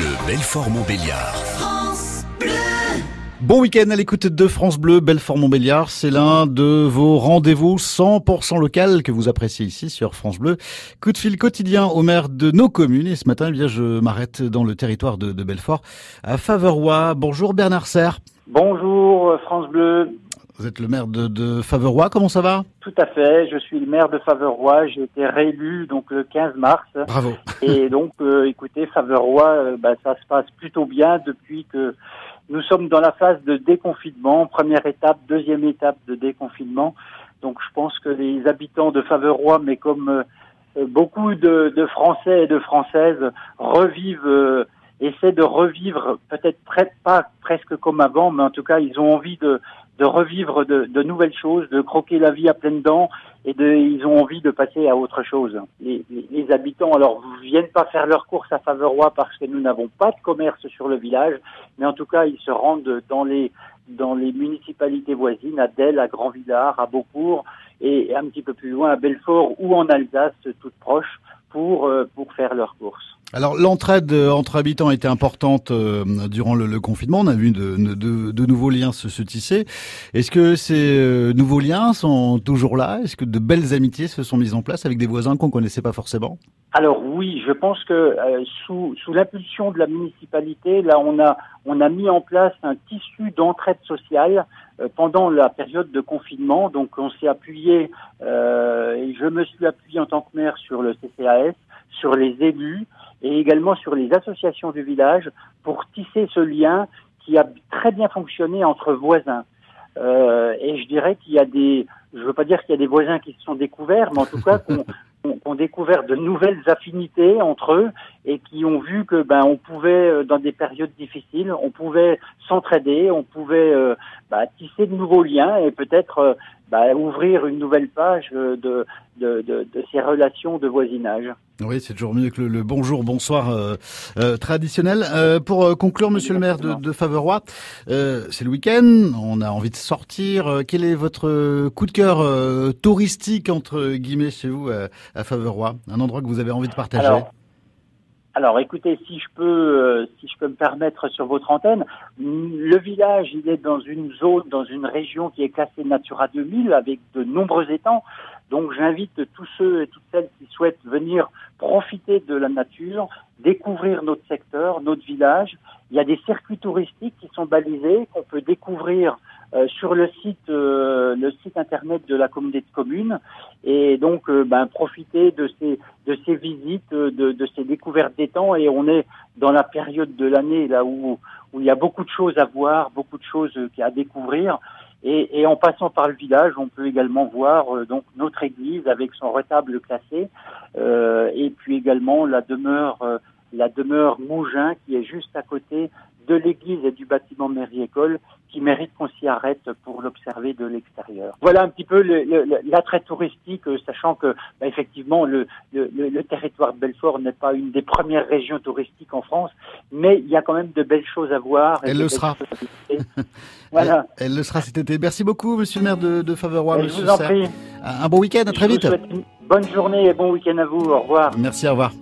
Bleu, Belfort-Montbéliard. France Bleu. Bon week-end à l'écoute de France Bleu, Belfort-Montbéliard. C'est l'un de vos rendez-vous 100% local que vous appréciez ici sur France Bleu. Coup de fil quotidien au maire de nos communes. Et ce matin, eh bien, je m'arrête dans le territoire de, de Belfort, à Faverois. Bonjour Bernard Serre. Bonjour France Bleu. Vous êtes le maire de, de Faverois, comment ça va Tout à fait, je suis le maire de Faverois, j'ai été réélu donc le 15 mars. Bravo. Et donc, euh, écoutez, Faverois, euh, bah, ça se passe plutôt bien depuis que nous sommes dans la phase de déconfinement, première étape, deuxième étape de déconfinement. Donc je pense que les habitants de Faverois, mais comme euh, beaucoup de, de, Français et de Françaises, revivent, essaient de revivre, peut-être pas presque comme avant, mais en tout cas ils ont envie de, de revivre de, de, nouvelles choses, de croquer la vie à pleines dents et de, ils ont envie de passer à autre chose. Les, les, les habitants, alors, viennent pas faire leurs courses à Faverois parce que nous n'avons pas de commerce sur le village, mais en tout cas, ils se rendent dans les dans les municipalités voisines, à Delle, à Grand-Villard, à Beaucourt et un petit peu plus loin à Belfort ou en Alsace, toute proche, pour euh, pour faire leurs courses. Alors l'entraide entre habitants était importante euh, durant le, confinement. On a vu de, nouveaux liens se, se tisser. Est-ce que ces euh, nouveaux liens sont toujours là? Est-ce que de belles amitiés se sont mises en place avec des voisins qu'on connaissait pas forcément? Alors oui, je pense que euh, sous, sous l'impulsion de la municipalité, là on a on a mis en place un tissu d'entraide sociale pendant la période de confinement. Donc on s'est appuyé et je me suis appuyé en tant que maire sur le CCAS, sur les élus et également sur les associations du village pour tisser ce lien qui a très bien fonctionné entre voisins. Euh, et je dirais qu'il y a des, je veux pas dire qu'il y a des voisins qui se sont découverts, mais en tout cas qu'on ont découvert de nouvelles affinités entre eux et qui ont vu que ben on pouvait euh, dans des périodes difficiles, on pouvait s'entraider, on pouvait euh, bah, tisser de nouveaux liens et peut-être euh, bah, ouvrir une nouvelle page de, de, de, de, ces relations de voisinage. Oui, c'est toujours mieux que le, le bonjour, bonsoir euh, euh, traditionnel. Euh, pour conclure, Monsieur Exactement. le maire de, de Faverois, c'est le week-end, on a envie de sortir. Quel est votre coup de cœur touristique entre guillemets chez vous à Faverois? Un endroit que vous avez envie de partager? Alors, alors, écoutez, si je peux, euh, si je peux me permettre sur votre antenne, le village, il est dans une zone, dans une région qui est classée Natura 2000 avec de nombreux étangs. Donc, j'invite tous ceux et toutes celles qui souhaitent venir profiter de la nature, découvrir notre secteur, notre village. Il y a des circuits touristiques qui sont balisés qu'on peut découvrir euh, sur le site, euh, le site internet de la communauté de communes, et donc euh, ben, profiter de ces de ces visites, de, de ces découvertes des temps. Et on est dans la période de l'année là où où il y a beaucoup de choses à voir, beaucoup de choses à découvrir. Et, et, en passant par le village, on peut également voir euh, donc notre église avec son retable classé, euh, et puis également la demeure, euh, la demeure Mougin qui est juste à côté de l'église et du bâtiment mairie-école, qui mérite qu'on s'y arrête pour l'observer de l'extérieur. Voilà un petit peu l'attrait touristique, sachant que bah, effectivement le, le, le, territoire de Belfort n'est pas une des premières régions touristiques en France, mais il y a quand même de belles choses à voir. Elle le sera. voilà. Elle, elle, le sera cet été. Merci beaucoup, Monsieur le maire de, de Faverois. Je monsieur vous en prie. Un bon week-end, à très Je vite. Bonne journée et bon week-end à vous. Au revoir. Merci, au revoir.